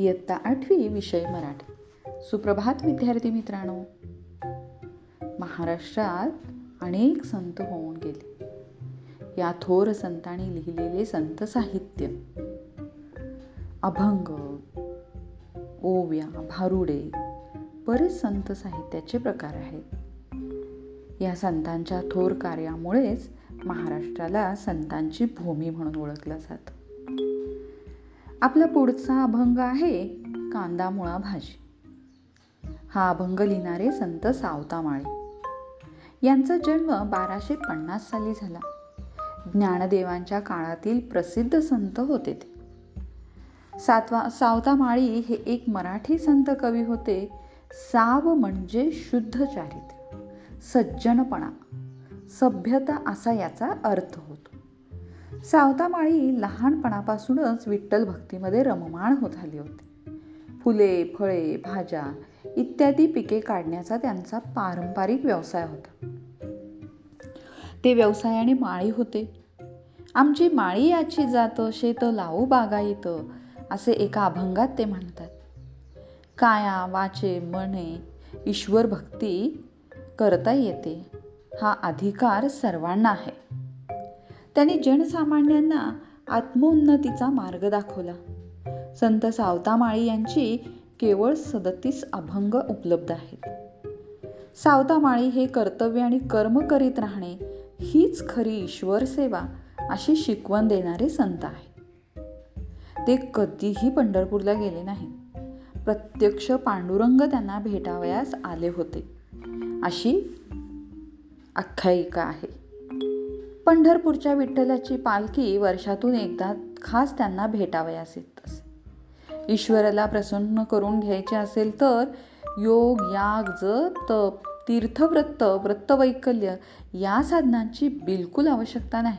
इयत्ता आठवी विषय मराठी. सुप्रभात विद्यार्थी मित्रांनो. महाराष्ट्रात अनेक संत होऊन गेले. या थोर संतांनी लिहिलेले संत साहित्य. अभंग ओव्या भारुडे बरेच संत साहित्याचे प्रकार आहेत. या संतांच्या थोर कार्यामुळेच महाराष्ट्राला संतांची भूमी म्हणून ओळखलं जातं. आपला पुढचा अभंग आहे कांदा मुळा भाजी. हा अभंग लिहिणारे संत सावतामाळे. यांचा जन्म बाराशे पन्नास साली झाला. ज्ञानदेवांच्या काळातील प्रसिद्ध संत होते ते. सातवा सावतामाळी हे एक मराठी संत कवी होते. साव म्हणजे शुद्ध चारित्र्य सज्जनपणा सभ्यता असा याचा अर्थ होतो. सावतामाळी लहानपणापासूनच विठ्ठल भक्तीमध्ये रममाण होत आली होती. फुले फळे भाज्या इत्यादी पिके काढण्याचा त्यांचा पारंपरिक व्यवसाय होता. ते व्यवसायाने माळी होते. आमची माळी याची जात शेत लावू बागायत असे एका अभंगात ते म्हणतात. काया वाचे मने ईश्वर भक्ती करता येते. हा अधिकार सर्वांना आहे. त्यांनी जनसामान्यांना आत्मोन्नतीचा मार्ग दाखवला. संत सावतामाळी यांची केवळ सदतीस अभंग उपलब्ध आहेत. सावतामाळी हे कर्तव्य आणि कर्म करीत राहणे हीच खरी ईश्वर सेवा अशी शिकवण देणारे संत आहे ते कधीही पंढरपूरला गेले नाही. प्रत्यक्ष पांडुरंग त्यांना भेटावयास आले होते. अशी आख्यायिका आहे. पंढरपूरच्या विठ्ठलाची पालखी वर्षातून एकदा खास त्यांना भेटावयास येत असे. ईश्वराला प्रसन्न करून घ्यायचे असेल तर योग याग जप तप तीर्थव्रत व्रतवैकल्य या साधनांची बिलकुल आवश्यकता नाही.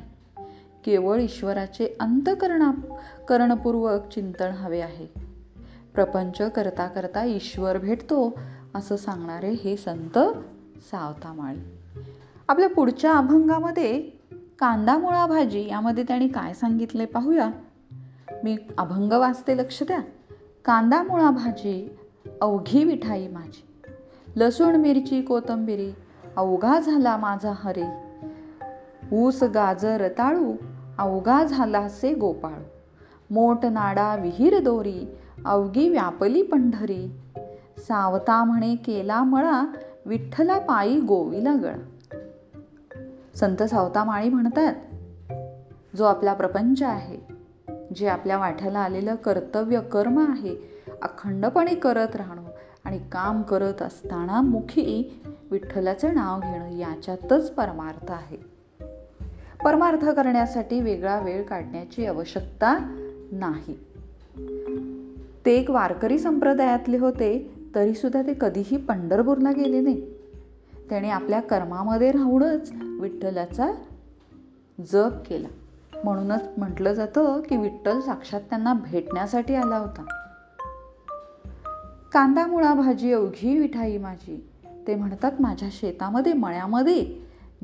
केवळ ईश्वराचे अंतकरणा करणपूर्वक चिंतन हवे आहे. प्रपंच करता करता ईश्वर भेटतो असं सांगणारे हे संत सावतामाळी. आपल्या पुढच्या अभंगामध्ये कांदा मुळा भाजी यामध्ये त्यांनी काय सांगितले पाहूया? मी अभंग वाचते लक्ष द्या. कांदा मुळा भाजी अवघी मिठाई माझी. लसूण मिरची कोथंबिरी अवघा झाला माझा हरे. ऊस गाजर ताळू अवघा झाला से गोपाळ. मोठ नाडा विहीर दोरी अवघी व्यापली पंढरी. सावता म्हणे केला मळा विठ्ठला पायी गोवीला गळा. संत सावता माळी म्हणतात जो आपला प्रपंच आहे जे आपल्या वाट्याला आलेलं कर्तव्य कर्म आहे अखंडपणे करत राहणं आणि काम करत असताना मुखी विठ्ठलाचं नाव घेणं याच्यातच परमार्थ आहे. परमार्थ करण्यासाठी वेगळा वेळ काढण्याची आवश्यकता नाही. ते एक वारकरी संप्रदायातले होते तरीसुद्धा ते कधीही पंढरपूरला गेले नाही. त्याने आपल्या कर्मामध्ये राहूनच विठ्ठलाचा जप केला. म्हणूनच म्हटलं जातं की विठ्ठल साक्षात त्यांना भेटण्यासाठी आला होता. कांदा मुळा भाजी अवघी मिठाई माझी. ते म्हणतात माझ्या शेतामध्ये मळ्यामध्ये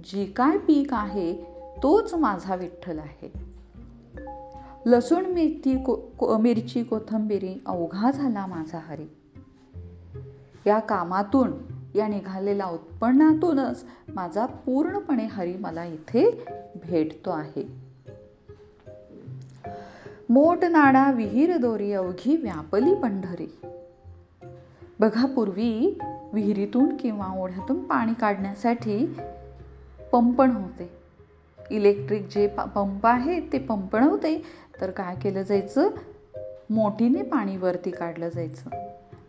जी काय पीक आहे तोच माझा विठ्ठल आहे. लसूण मिरची को मिरची कोथंबिरी अवघा झाला माझा हरी. या कामातून या निघालेल्या उत्पन्नातूनच माझा पूर्णपणे हरी मला इथे भेटतो आहे. मोठ नाडा विहीर दोरी अवघी व्यापली पंढरी. बघा पूर्वी विहिरीतून किंवा ओढ्यातून पाणी काढण्यासाठी पंपण होते. इलेक्ट्रिक जे पंप आहे ते पंप नव्हते तर काय केलं जायचं? मोठीने पाणी वरती काढलं जायचं.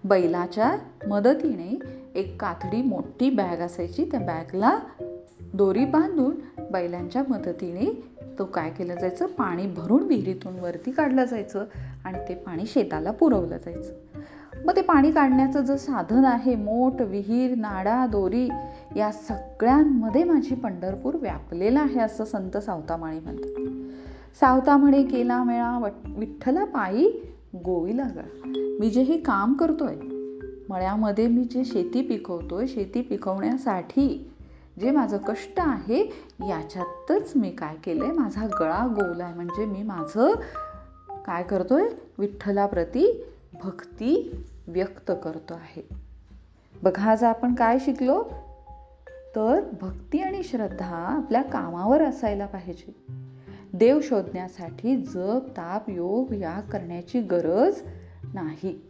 बैलाच्या मदतीने एक कातडी मोठी बॅग असायची. त्या बॅगला दोरी बांधून बैलांच्या मदतीने तो काय केलं जायचं? पाणी भरून विहिरीतून वरती काढलं जायचं आणि ते पाणी शेताला पुरवलं जायचं. मग ते पाणी काढण्याचं जे साधन आहे मोठ विहीर नाडा दोरी या सगळ्यांमध्ये माझी पंढरपूर व्यापलेलं आहे असं संत सावतामाळी म्हणतात. सावतामाळी केला मेळा विठ्ठला पायी गोवीला गळा मी जे हे काम करतोय मळ्यामध्ये मी जे शेती पिकवतो आहे शेती पिकवण्यासाठी जे माझं कष्ट आहे याच्यातच मी काय केलं आहे माझा गळा गोवलाय म्हणजे मी माझं काय करतो आहे विठ्ठलाप्रती भक्ती व्यक्त करतो आहे. बघा आज आपण काय शिकलो? तर भक्ती आणि श्रद्धा आपल्या कामावर असायला पाहिजे. देव शोधण्यासाठी जप ताप योग या करण्याची गरज नाही.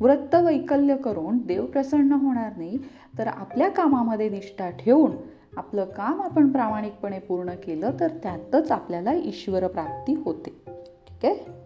व्रत वैकल्य करून देव प्रसन्न होणार नाही तर आपल्या कामामध्ये निष्ठा ठेवून आपलं काम आपण प्रामाणिकपणे पूर्ण केलं तर त्यातच आपल्याला ईश्वर प्राप्ती होते. ठीक आहे?